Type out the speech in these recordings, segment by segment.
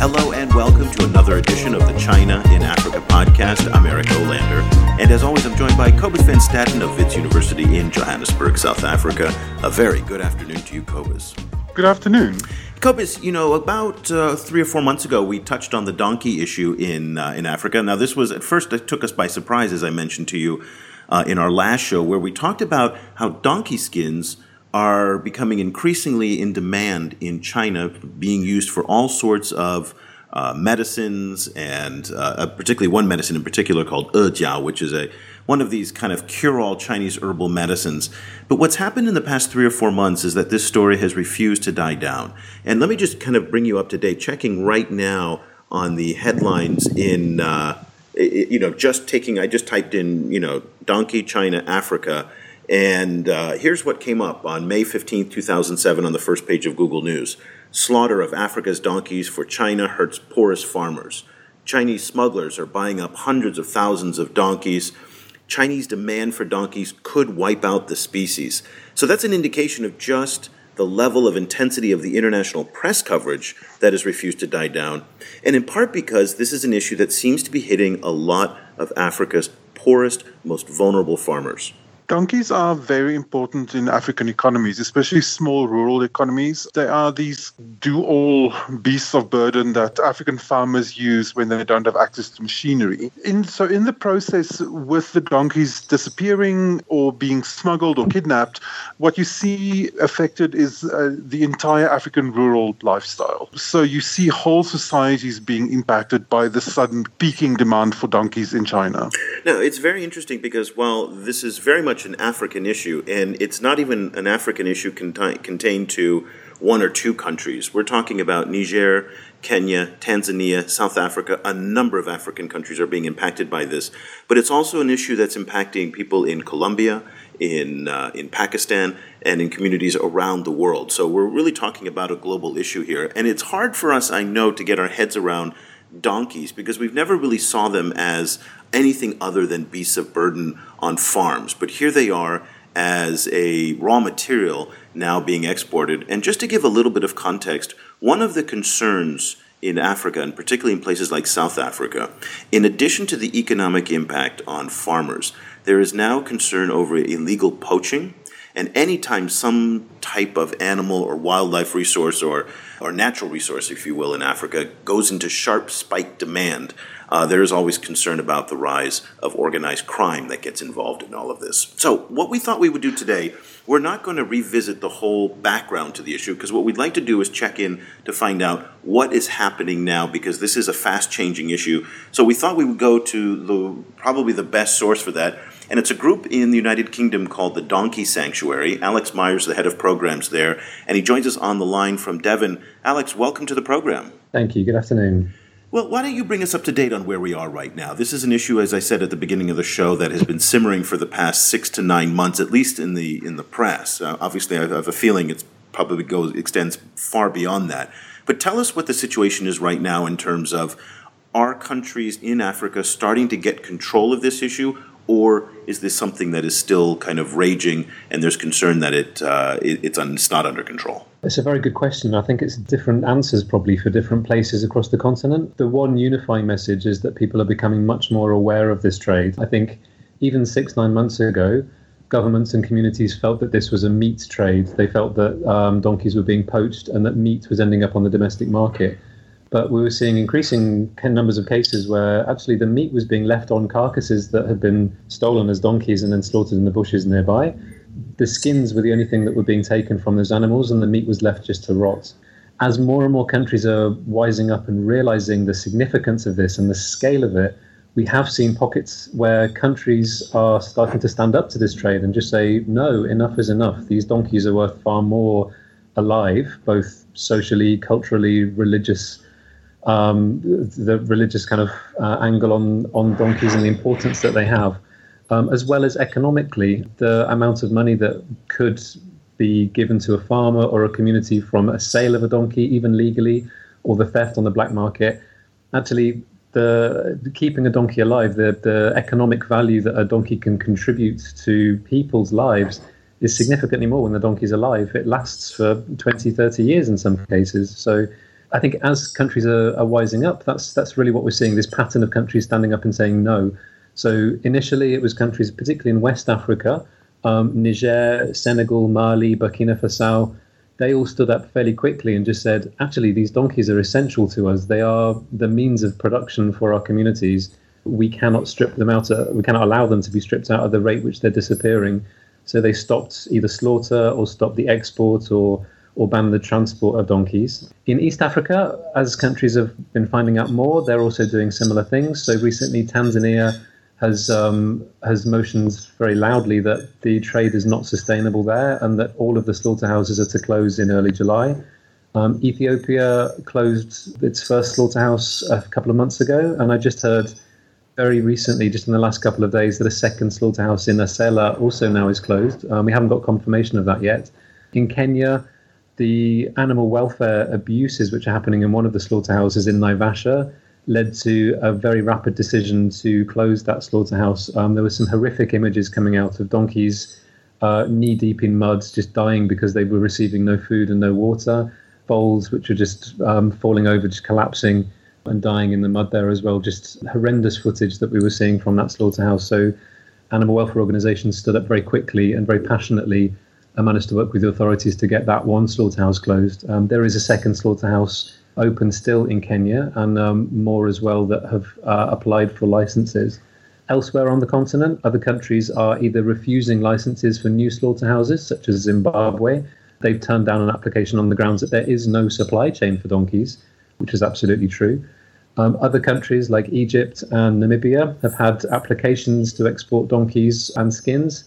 Hello and welcome to another edition of the China in Africa podcast. I'm Eric Olander, and as always, I'm joined by Cobus Van Staden of Wits University in Johannesburg, South Africa. A very good afternoon to you, Cobus. Good afternoon. Cobus, you know, about uh, three or four months ago, we touched on the donkey issue in uh, in Africa. Now, this was at first it took us by surprise, as I mentioned to you uh, in our last show, where we talked about how donkey skins are becoming increasingly in demand in China, being used for all sorts of uh, medicines, and uh, particularly one medicine in particular called Ejiao, which is a one of these kind of cure-all Chinese herbal medicines. But what's happened in the past three or four months is that this story has refused to die down. And let me just kind of bring you up to date. Checking right now on the headlines in, uh, you know, just taking. I just typed in, you know, donkey China Africa and uh, here's what came up on May 15, 2007, on the first page of Google News Slaughter of Africa's donkeys for China hurts poorest farmers. Chinese smugglers are buying up hundreds of thousands of donkeys. Chinese demand for donkeys could wipe out the species. So that's an indication of just the level of intensity of the international press coverage that has refused to die down, and in part because this is an issue that seems to be hitting a lot of Africa's poorest, most vulnerable farmers. Donkeys are very important in African economies, especially small rural economies. They are these do all beasts of burden that African farmers use when they don't have access to machinery. In, so, in the process, with the donkeys disappearing or being smuggled or kidnapped, what you see affected is uh, the entire African rural lifestyle. So, you see whole societies being impacted by the sudden peaking demand for donkeys in China. Now, it's very interesting because while this is very much much an African issue, and it's not even an African issue conti- contained to one or two countries. We're talking about Niger, Kenya, Tanzania, South Africa. A number of African countries are being impacted by this, but it's also an issue that's impacting people in Colombia, in uh, in Pakistan, and in communities around the world. So we're really talking about a global issue here, and it's hard for us, I know, to get our heads around donkeys because we've never really saw them as anything other than beasts of burden on farms. But here they are as a raw material now being exported. And just to give a little bit of context, one of the concerns in Africa, and particularly in places like South Africa, in addition to the economic impact on farmers, there is now concern over illegal poaching. And anytime some type of animal or wildlife resource or, or natural resource, if you will, in Africa goes into sharp spike demand, uh, there is always concern about the rise of organized crime that gets involved in all of this. So, what we thought we would do today, we're not going to revisit the whole background to the issue because what we'd like to do is check in to find out what is happening now because this is a fast changing issue. So, we thought we would go to the probably the best source for that. And it's a group in the United Kingdom called the Donkey Sanctuary. Alex Mayers, the head of programs there, and he joins us on the line from Devon. Alex, welcome to the program. Thank you. Good afternoon. Well, why don't you bring us up to date on where we are right now? This is an issue, as I said at the beginning of the show, that has been simmering for the past six to nine months, at least in the in the press. Uh, obviously, I have a feeling it probably goes extends far beyond that. But tell us what the situation is right now in terms of are countries in Africa starting to get control of this issue, or is this something that is still kind of raging and there's concern that it, uh, it it's, un, it's not under control? It's a very good question. I think it's different answers probably for different places across the continent. The one unifying message is that people are becoming much more aware of this trade. I think even six, nine months ago, governments and communities felt that this was a meat trade. They felt that um, donkeys were being poached and that meat was ending up on the domestic market. But we were seeing increasing numbers of cases where actually the meat was being left on carcasses that had been stolen as donkeys and then slaughtered in the bushes nearby. The skins were the only thing that were being taken from those animals, and the meat was left just to rot. As more and more countries are wising up and realizing the significance of this and the scale of it, we have seen pockets where countries are starting to stand up to this trade and just say, no, enough is enough. These donkeys are worth far more alive, both socially, culturally, religious um, the religious kind of uh, angle on on donkeys and the importance that they have, um, as well as economically the amount of money that could be given to a farmer or a community from a sale of a donkey, even legally, or the theft on the black market. Actually, the, keeping a donkey alive, the the economic value that a donkey can contribute to people's lives is significantly more when the donkey's alive. It lasts for 20, 30 years in some cases. So I think as countries are, are wising up, that's that's really what we're seeing. This pattern of countries standing up and saying no. So initially, it was countries, particularly in West Africa, um, Niger, Senegal, Mali, Burkina Faso. They all stood up fairly quickly and just said, actually, these donkeys are essential to us. They are the means of production for our communities. We cannot strip them out. Of, we cannot allow them to be stripped out at the rate which they're disappearing. So they stopped either slaughter or stopped the export or or ban the transport of donkeys. In East Africa, as countries have been finding out more, they're also doing similar things. So recently, Tanzania has um, has motioned very loudly that the trade is not sustainable there, and that all of the slaughterhouses are to close in early July. Um, Ethiopia closed its first slaughterhouse a couple of months ago, and I just heard very recently, just in the last couple of days, that a second slaughterhouse in Asela also now is closed. Um, we haven't got confirmation of that yet. In Kenya, the animal welfare abuses which are happening in one of the slaughterhouses in Naivasha led to a very rapid decision to close that slaughterhouse. Um, there were some horrific images coming out of donkeys uh, knee deep in mud, just dying because they were receiving no food and no water. Foals which were just um, falling over, just collapsing and dying in the mud there as well. Just horrendous footage that we were seeing from that slaughterhouse. So, animal welfare organisations stood up very quickly and very passionately and managed to work with the authorities to get that one slaughterhouse closed. Um, there is a second slaughterhouse open still in Kenya, and um, more as well that have uh, applied for licenses. Elsewhere on the continent, other countries are either refusing licenses for new slaughterhouses, such as Zimbabwe. They've turned down an application on the grounds that there is no supply chain for donkeys, which is absolutely true. Um, other countries like Egypt and Namibia have had applications to export donkeys and skins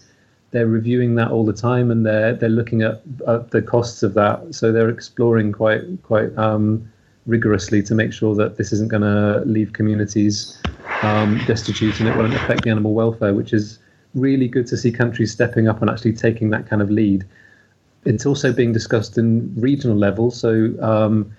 they're reviewing that all the time and they're they're looking at, at the costs of that. So they're exploring quite quite um, rigorously to make sure that this isn't going to leave communities um, destitute and it won't affect the animal welfare, which is really good to see countries stepping up and actually taking that kind of lead. It's also being discussed in regional level, so um,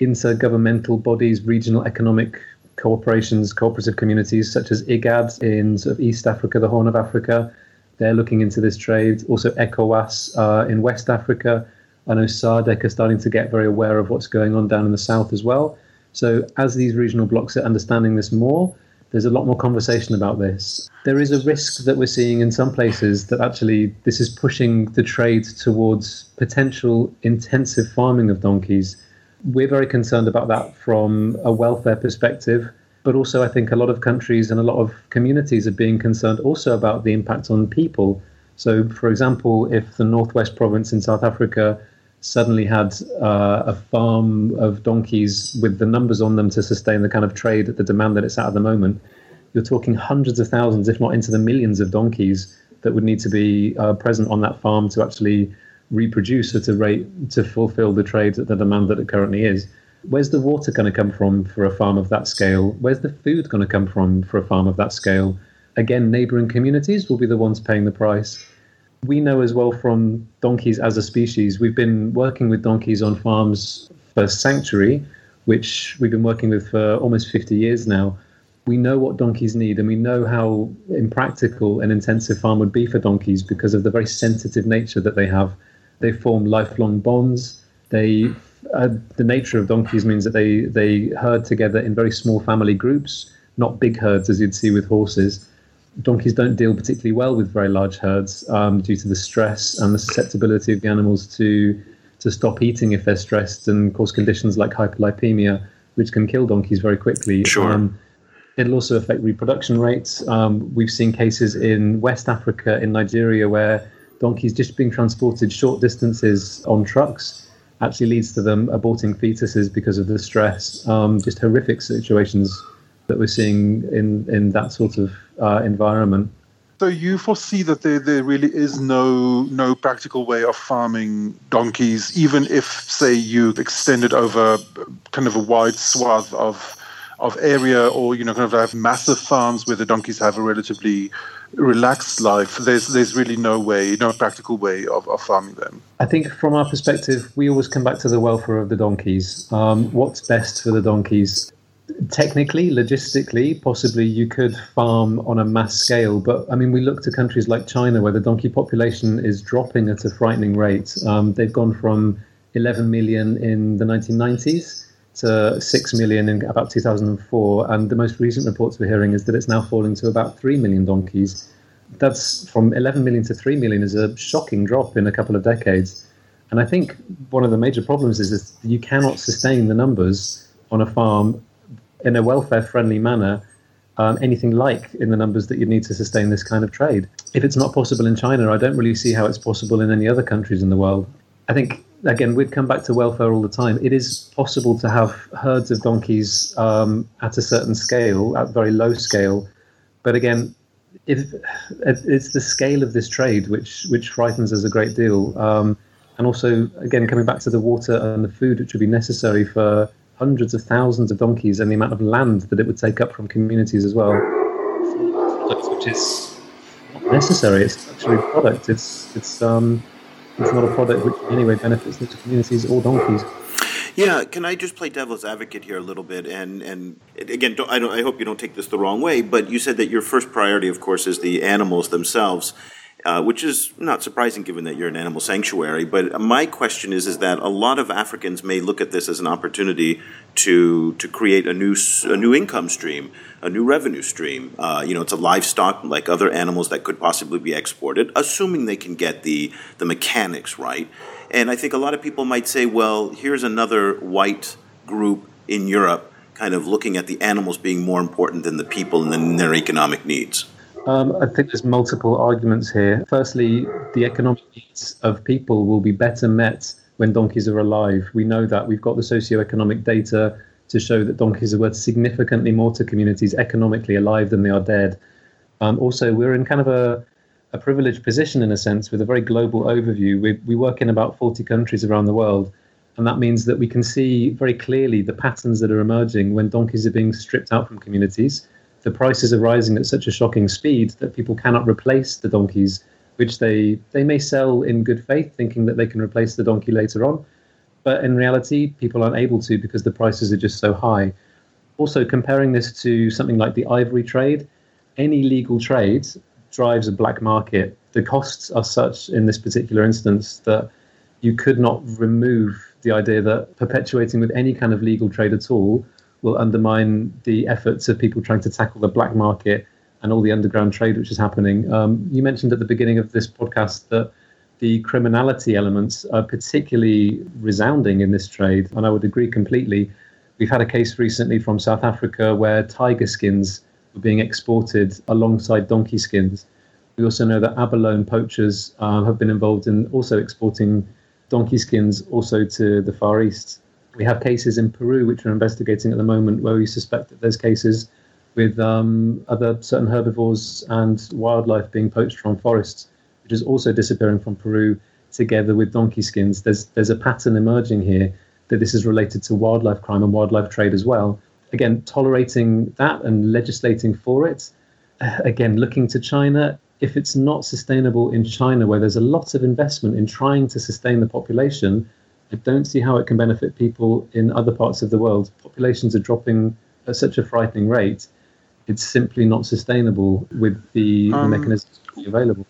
intergovernmental bodies, regional economic corporations, cooperative communities such as IGAD in sort of East Africa, the Horn of Africa, they're looking into this trade. Also, ECOWAS uh, in West Africa. I know SADC are starting to get very aware of what's going on down in the south as well. So, as these regional blocs are understanding this more, there's a lot more conversation about this. There is a risk that we're seeing in some places that actually this is pushing the trade towards potential intensive farming of donkeys. We're very concerned about that from a welfare perspective but also I think a lot of countries and a lot of communities are being concerned also about the impact on people. So, for example, if the Northwest Province in South Africa suddenly had uh, a farm of donkeys with the numbers on them to sustain the kind of trade the demand that it's at at the moment, you're talking hundreds of thousands, if not into the millions of donkeys that would need to be uh, present on that farm to actually reproduce at a rate to fulfill the trade at the demand that it currently is where's the water going to come from for a farm of that scale? Where's the food going to come from for a farm of that scale? Again, neighboring communities will be the ones paying the price. We know as well from donkeys as a species, we've been working with donkeys on farms for sanctuary, which we've been working with for almost 50 years now. We know what donkeys need, and we know how impractical an intensive farm would be for donkeys because of the very sensitive nature that they have. They form lifelong bonds. They uh, the nature of donkeys means that they they herd together in very small family groups, not big herds as you'd see with horses. Donkeys don't deal particularly well with very large herds um, due to the stress and the susceptibility of the animals to to stop eating if they're stressed and cause conditions like hyperlipemia, which can kill donkeys very quickly. Sure. Um, it'll also affect reproduction rates. Um, we've seen cases in West Africa, in Nigeria, where donkeys just being transported short distances on trucks actually leads to them aborting fetuses because of the stress. Um, just horrific situations that we're seeing in, in that sort of uh, environment. So you foresee that there, there really is no no practical way of farming donkeys, even if, say, you extend it over kind of a wide swath of of area, or you know, kind of have massive farms where the donkeys have a relatively relaxed life, there's there's really no way, no practical way of, of farming them. I think from our perspective, we always come back to the welfare of the donkeys. Um, what's best for the donkeys? Technically, logistically, possibly you could farm on a mass scale, but I mean, we look to countries like China where the donkey population is dropping at a frightening rate. Um, they've gone from 11 million in the 1990s to 6 million in about 2004. And the most recent reports we're hearing is that it's now falling to about 3 million donkeys. That's from 11 million to 3 million is a shocking drop in a couple of decades. And I think one of the major problems is that you cannot sustain the numbers on a farm in a welfare friendly manner um, anything like in the numbers that you need to sustain this kind of trade. If it's not possible in China, I don't really see how it's possible in any other countries in the world. I think again, we'd come back to welfare all the time. It is possible to have herds of donkeys um, at a certain scale, at very low scale, but again, it, it's the scale of this trade which which frightens us a great deal. Um, and also, again, coming back to the water and the food which would be necessary for hundreds of thousands of donkeys and the amount of land that it would take up from communities as well, which is not necessary. It's actually a product. It's it's um, it's not a product which in any way benefits the communities or donkeys. Yeah, can I just play devil's advocate here a little bit? And and again, don't, I don't. I hope you don't take this the wrong way. But you said that your first priority, of course, is the animals themselves. Uh, which is not surprising given that you're an animal sanctuary. But my question is, is that a lot of Africans may look at this as an opportunity to to create a new a new income stream, a new revenue stream. Uh, you know, it's a livestock like other animals that could possibly be exported, assuming they can get the the mechanics right. And I think a lot of people might say, well, here's another white group in Europe kind of looking at the animals being more important than the people and their economic needs. Um, I think there's multiple arguments here. Firstly, the economic needs of people will be better met when donkeys are alive. We know that. We've got the socio-economic data to show that donkeys are worth significantly more to communities economically alive than they are dead. Um, also, we're in kind of a, a privileged position in a sense with a very global overview. We, we work in about 40 countries around the world. And that means that we can see very clearly the patterns that are emerging when donkeys are being stripped out from communities the prices are rising at such a shocking speed that people cannot replace the donkeys, which they, they may sell in good faith, thinking that they can replace the donkey later on. But in reality, people aren't able to because the prices are just so high. Also, comparing this to something like the ivory trade, any legal trade drives a black market. The costs are such in this particular instance that you could not remove the idea that perpetuating with any kind of legal trade at all will undermine the efforts of people trying to tackle the black market and all the underground trade which is happening. Um, you mentioned at the beginning of this podcast that the criminality elements are particularly resounding in this trade, and I would agree completely. We've had a case recently from South Africa where tiger skins were being exported alongside donkey skins. We also know that abalone poachers uh, have been involved in also exporting donkey skins also to the Far East. We have cases in Peru which we're investigating at the moment where we suspect that there's cases with um, other certain herbivores and wildlife being poached from forests, which is also disappearing from Peru together with donkey skins. There's there's a pattern emerging here that this is related to wildlife crime and wildlife trade as well. Again, tolerating that and legislating for it. Again, looking to China, if it's not sustainable in China, where there's a lot of investment in trying to sustain the population, I don't see how it can benefit people in other parts of the world. Populations are dropping at such a frightening rate. It's simply not sustainable with the, um, mechanisms available.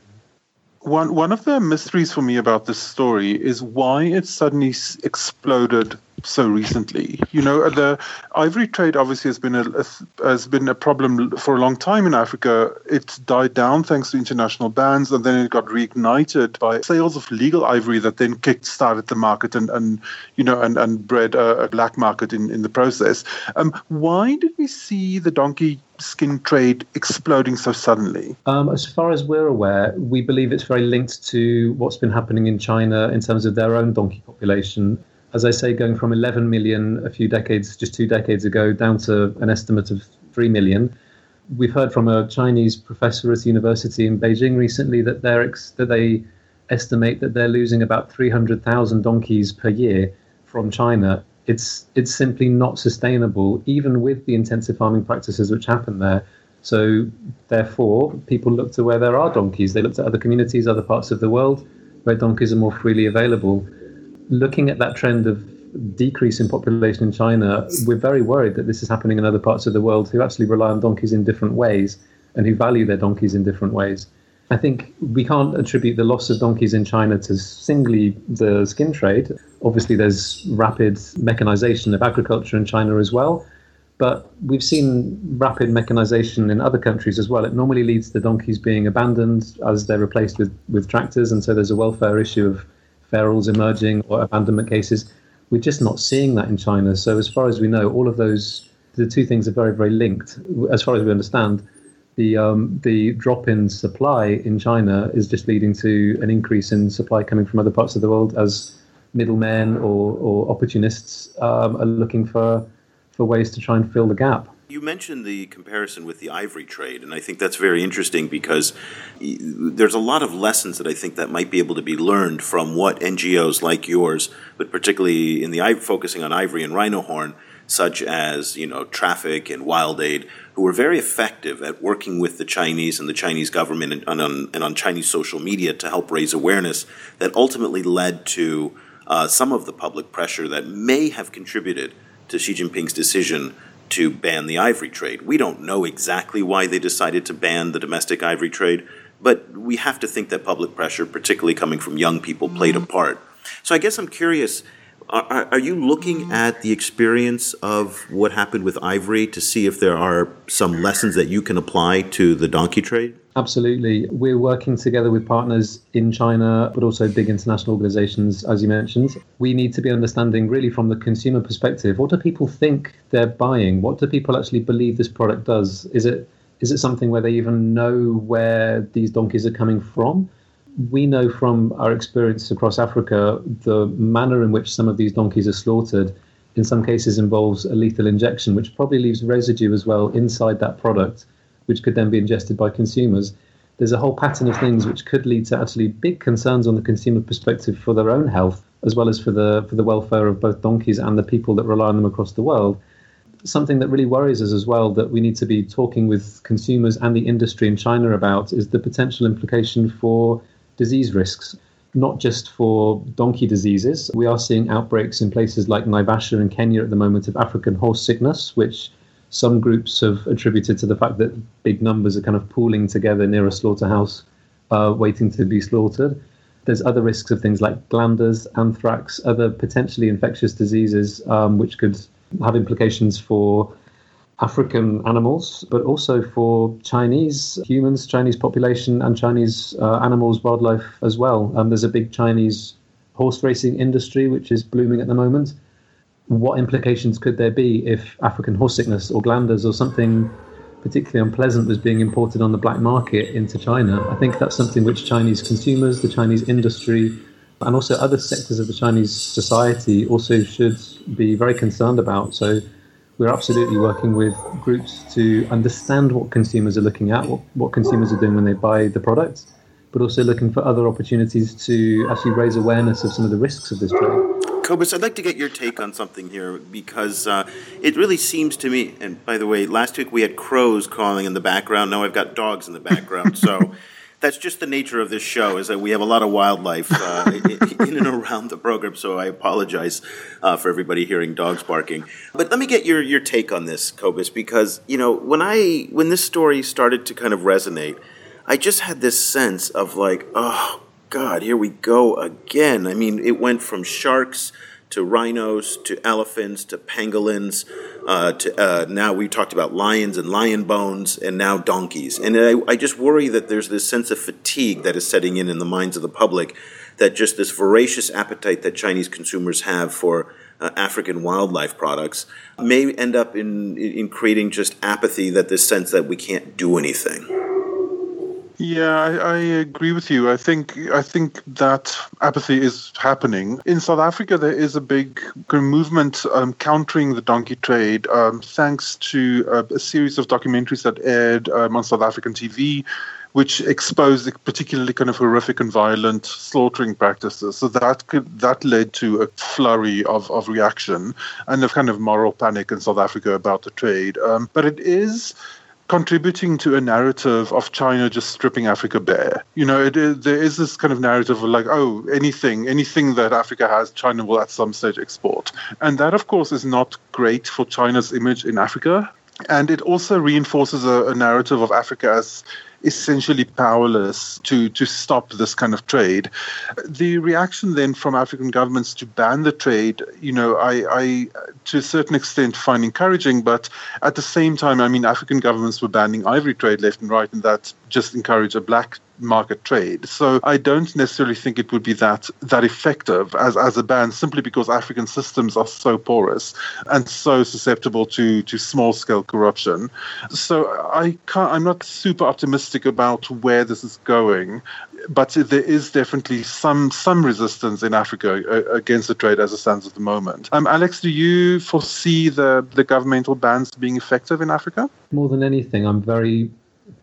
One one of the mysteries for me about this story is why it suddenly exploded so recently. You know, the ivory trade obviously has been a, a, has been a problem for a long time in Africa. It died down thanks to international bans, and then it got reignited by sales of legal ivory that then kick-started the market and, and you know and, and bred a, a black market in, in the process. Um, why did we see the donkey skin trade exploding so suddenly? Um, as far as we're aware, we believe it's very linked to what's been happening in China in terms of their own donkey population as I say, going from 11 million a few decades, just two decades ago, down to an estimate of 3 million. We've heard from a Chinese professor at a university in Beijing recently that, they're ex- that they estimate that they're losing about 300,000 donkeys per year from China. It's, it's simply not sustainable, even with the intensive farming practices which happen there. So, therefore, people look to where there are donkeys. They look to other communities, other parts of the world where donkeys are more freely available looking at that trend of decrease in population in China, we're very worried that this is happening in other parts of the world who actually rely on donkeys in different ways and who value their donkeys in different ways. I think we can't attribute the loss of donkeys in China to singly the skin trade. Obviously, there's rapid mechanization of agriculture in China as well. But we've seen rapid mechanization in other countries as well. It normally leads to donkeys being abandoned as they're replaced with, with tractors. And so there's a welfare issue of ferals emerging or abandonment cases. We're just not seeing that in China. So, as far as we know, all of those, the two things are very, very linked. As far as we understand, the um, the drop in supply in China is just leading to an increase in supply coming from other parts of the world as middlemen or, or opportunists um, are looking for for ways to try and fill the gap. You mentioned the comparison with the ivory trade, and I think that's very interesting because there's a lot of lessons that I think that might be able to be learned from what NGOs like yours, but particularly in the focusing on ivory and rhino horn, such as you know Traffic and Wild Aid, who were very effective at working with the Chinese and the Chinese government and, on, and on Chinese social media to help raise awareness that ultimately led to uh, some of the public pressure that may have contributed to Xi Jinping's decision to ban the ivory trade. We don't know exactly why they decided to ban the domestic ivory trade, but we have to think that public pressure, particularly coming from young people, played a mm-hmm. part. So I guess I'm curious. Are, are, you looking at the experience of what happened with ivory to see if there are some lessons that you can apply to the donkey trade? Absolutely. We're working together with partners in China, but also big international organizations, as you mentioned. We need to be understanding, really, from the consumer perspective what do people think they're buying? What do people actually believe this product does? Is it is it something where they even know where these donkeys are coming from? We know from our experience across Africa the manner in which some of these donkeys are slaughtered in some cases involves a lethal injection, which probably leaves residue as well inside that product which could then be ingested by consumers. There's a whole pattern of things which could lead to actually big concerns on the consumer perspective for their own health, as well as for the for the welfare of both donkeys and the people that rely on them across the world. Something that really worries us as well that we need to be talking with consumers and the industry in China about is the potential implication for disease risks not just for donkey diseases. We are seeing outbreaks in places like Naivasha in Kenya at the moment of African horse sickness, which some groups have attributed to the fact that big numbers are kind of pooling together near a slaughterhouse, uh, waiting to be slaughtered. There's other risks of things like glanders, anthrax, other potentially infectious diseases, um, which could have implications for African animals, but also for Chinese humans, Chinese population, and Chinese uh, animals, wildlife as well. Um, there's a big Chinese horse racing industry which is blooming at the moment what implications could there be if African horse sickness or glanders or something particularly unpleasant was being imported on the black market into China? I think that's something which Chinese consumers, the Chinese industry, and also other sectors of the Chinese society also should be very concerned about. So we're absolutely working with groups to understand what consumers are looking at, what, what consumers are doing when they buy the products, but also looking for other opportunities to actually raise awareness of some of the risks of this trade. Cobus, I'd like to get your take on something here because uh, it really seems to me, and by the way, last week we had crows calling in the background. Now I've got dogs in the background. So that's just the nature of this show is that we have a lot of wildlife uh, in and around the program. So I apologize uh, for everybody hearing dogs barking. But let me get your, your take on this, Cobus, because, you know, when I when this story started to kind of resonate, I just had this sense of like, oh, God, here we go again. I mean, it went from sharks to rhinos to elephants to pangolins uh, to uh, now we talked about lions and lion bones and now donkeys. And I, I just worry that there's this sense of fatigue that is setting in in the minds of the public that just this voracious appetite that Chinese consumers have for uh, African wildlife products may end up in, in creating just apathy that this sense that we can't do anything. Yeah, I, I, agree with you. I think I think that apathy is happening in South Africa. There is a big movement um, countering the donkey trade, um, thanks to a, a, series of documentaries that aired um, on South African TV, which exposed particularly kind of horrific and violent slaughtering practices. So that could, that led to a flurry of, of reaction and a kind of moral panic in South Africa about the trade. Um, but it is contributing to a narrative of China just stripping Africa bare. You know, it is, there is this kind of narrative of like, oh, anything, anything that Africa has, China will at some stage export. And that, of course, is not great for China's image in Africa. And it also reinforces a, a narrative of Africa as essentially powerless to, to stop this kind of trade. The reaction then from African governments to ban the trade, you know, I, I to a certain extent find encouraging, but at the same time, I mean, African governments were banning ivory trade left and right, and that just encouraged a black market trade. So I don't necessarily think it would be that that effective as, as a ban simply because African systems are so porous and so susceptible to, to small scale corruption. So I can't I'm not super optimistic about where this is going. But there is definitely some some resistance in Africa uh, against the trade as it stands at the moment. Um, Alex, do you foresee the, the governmental bans being effective in Africa? More than anything, I'm very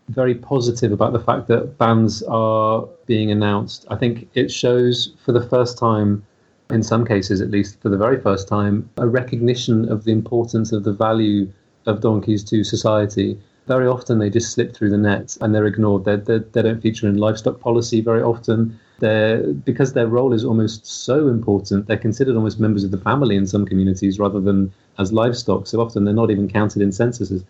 very positive about the fact that bans are being announced. I think it shows for the first time, in some cases at least, for the very first time, a recognition of the importance of the value of donkeys to society. Very often they just slip through the net and they're ignored. They're, they're, they do not feature in livestock policy very often. They're, because their role is almost so important, they're considered almost members of the family in some communities rather than as livestock. So often they're not even counted in censuses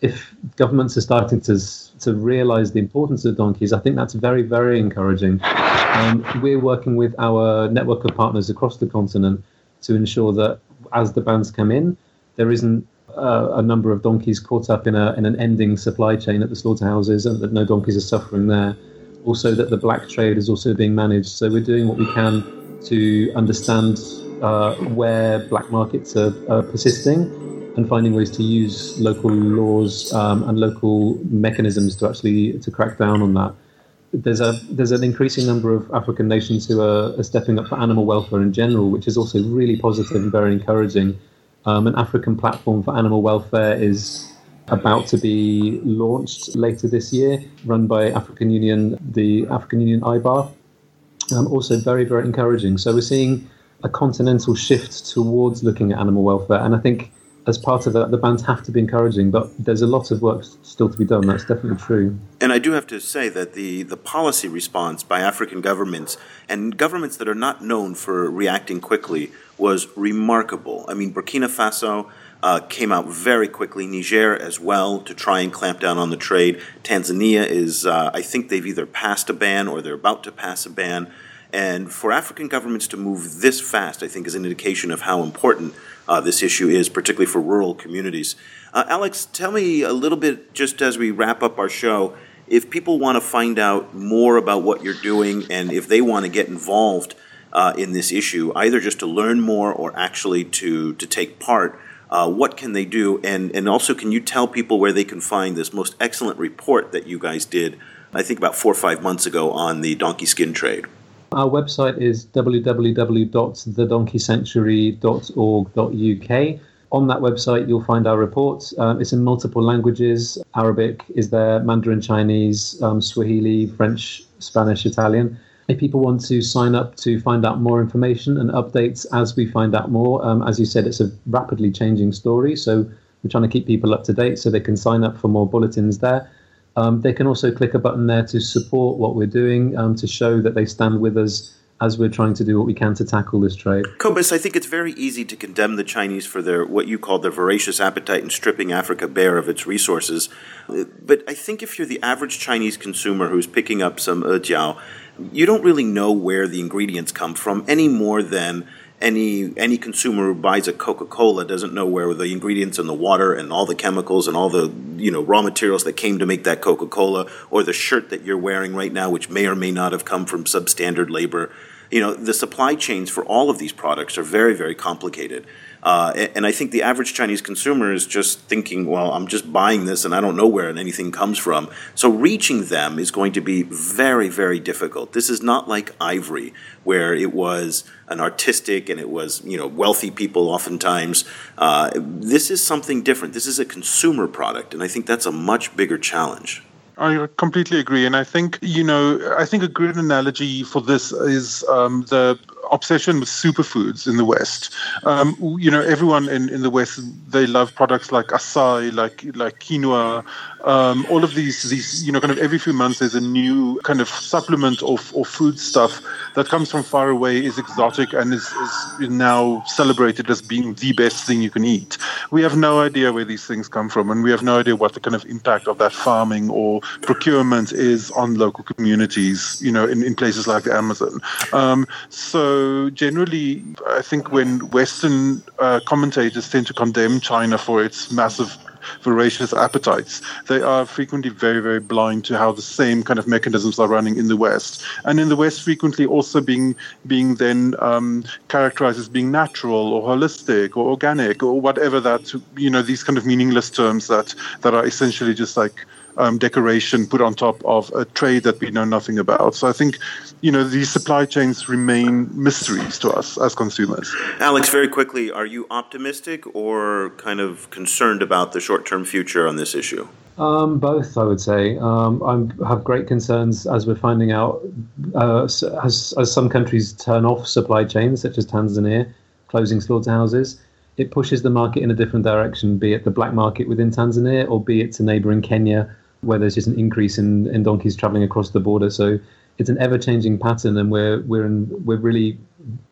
if governments are starting to to realise the importance of donkeys, I think that's very very encouraging. Um, we're working with our network of partners across the continent to ensure that as the bans come in, there isn't uh, a number of donkeys caught up in a in an ending supply chain at the slaughterhouses, and that no donkeys are suffering there. Also, that the black trade is also being managed. So we're doing what we can to understand uh, where black markets are, are persisting and finding ways to use local laws um, and local mechanisms to actually to crack down on that. There's a there's an increasing number of African nations who are, are stepping up for animal welfare in general, which is also really positive and very encouraging. Um, an African platform for animal welfare is about to be launched later this year, run by African Union, the African Union IBAR. Um, also very very encouraging. So we're seeing a continental shift towards looking at animal welfare, and I think as part of that, the bans have to be encouraging, but there's a lot of work still to be done. That's definitely true. And I do have to say that the, the policy response by African governments and governments that are not known for reacting quickly was remarkable. I mean, Burkina Faso uh, came out very quickly, Niger as well, to try and clamp down on the trade. Tanzania is, uh, I think they've either passed a ban or they're about to pass a ban. And for African governments to move this fast, I think, is an indication of how important uh, this issue is, particularly for rural communities. Uh, Alex, tell me a little bit, just as we wrap up our show, if people want to find out more about what you're doing and if they want to get involved uh, in this issue, either just to learn more or actually to, to take part, uh, what can they do? And, and also, can you tell people where they can find this most excellent report that you guys did, I think about four or five months ago, on the donkey skin trade? Our website is www.thedonkeysanctuary.org.uk. On that website, you'll find our reports. Um, it's in multiple languages. Arabic is there, Mandarin Chinese, um, Swahili, French, Spanish, Italian. If people want to sign up to find out more information and updates as we find out more, um, as you said, it's a rapidly changing story. So we're trying to keep people up to date so they can sign up for more bulletins there. Um, they can also click a button there to support what we're doing, um, to show that they stand with us as we're trying to do what we can to tackle this trade. Cobus, I think it's very easy to condemn the Chinese for their what you call their voracious appetite in stripping Africa bare of its resources. But I think if you're the average Chinese consumer who's picking up some ejiao, you don't really know where the ingredients come from any more than any any consumer who buys a Coca-Cola doesn't know where the ingredients and the water and all the chemicals and all the you know raw materials that came to make that Coca-Cola or the shirt that you're wearing right now which may or may not have come from substandard labor. You know the supply chains for all of these products are very very complicated uh, and I think the average Chinese consumer is just thinking, well, I'm just buying this and I don't know where anything comes from. So reaching them is going to be very, very difficult. This is not like ivory, where it was an artistic and it was, you know, wealthy people oftentimes. Uh, this is something different. This is a consumer product, and I think that's a much bigger challenge. I completely agree, and I think you know I think a good analogy for this is um, the obsession with superfoods in the West. Um, you know, everyone in, in the West they love products like acai, like like quinoa, um, all of these these you know kind of every few months there's a new kind of supplement or, or food stuff that comes from far away is exotic and is, is now celebrated as being the best thing you can eat we have no idea where these things come from and we have no idea what the kind of impact of that farming or procurement is on local communities you know in, in places like the amazon. Um, so generally i think when western uh, commentators tend to condemn china for its massive voracious appetites, they are frequently very, very blind to how the same kind of mechanisms are running in the West. And in the West, frequently also being being then um, characterized as being natural or holistic or organic or whatever that you know these kind of meaningless terms that that are essentially just like um, decoration put on top of a trade that we know nothing about. So I think, you know, these supply chains remain mysteries to us as consumers. Alex, very quickly, are you optimistic or kind of concerned about the short term future on this issue? Um, both, I would say. Um, I have great concerns as we're finding out uh, as, as some countries turn off supply chains, such as Tanzania, closing slaughterhouses it pushes the market in a different direction, be it the black market within Tanzania or be it to neighboring Kenya, where there's just an increase in, in donkeys traveling across the border. So it's an ever-changing pattern, and we're we're in, we're really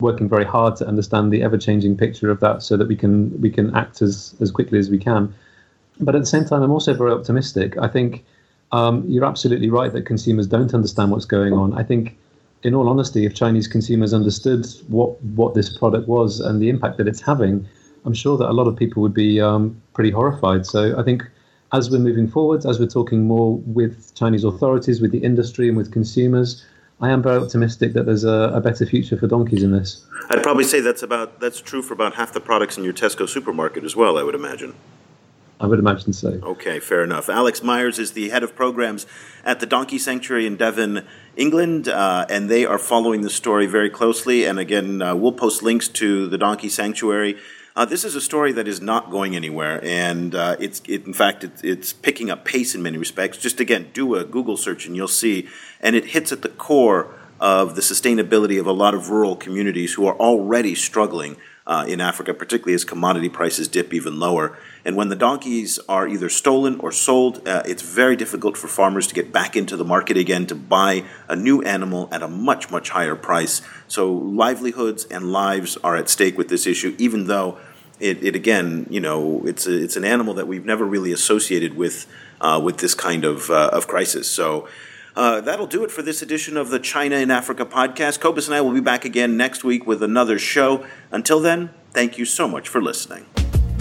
working very hard to understand the ever-changing picture of that, so that we can we can act as as quickly as we can. But at the same time, I'm also very optimistic. I think um, you're absolutely right that consumers don't understand what's going on. I think, in all honesty, if Chinese consumers understood what what this product was and the impact that it's having, I'm sure that a lot of people would be um, pretty horrified. So I think as we're moving forward, as we're talking more with Chinese authorities, with the industry, and with consumers, I am very optimistic that there's a, a, better future for donkeys in this. I'd probably say that's about that's true for about half the products in your Tesco supermarket as well. I would imagine. I would imagine so. Okay, fair enough. Alex Mayers is the head of programs at the Donkey Sanctuary in Devon, England, uh, and they are following the story very closely. And again, uh, we'll post links to the Donkey Sanctuary uh, this is a story that is not going anywhere, and uh, it's it, in fact it, it's picking up pace in many respects. Just again, do a Google search and you'll see, and it hits at the core of the sustainability of a lot of rural communities who are already struggling uh, in Africa, particularly as commodity prices dip even lower. And when the donkeys are either stolen or sold, uh, it's very difficult for farmers to get back into the market again to buy a new animal at a much, much higher price. So livelihoods and lives are at stake with this issue, even though it, it again, you know, it's a, it's an animal that we've never really associated with uh, with this kind of uh, of crisis. So. Uh, that'll do it for this edition of the China in Africa podcast. Cobus and I will be back again next week with another show. Until then, thank you so much for listening.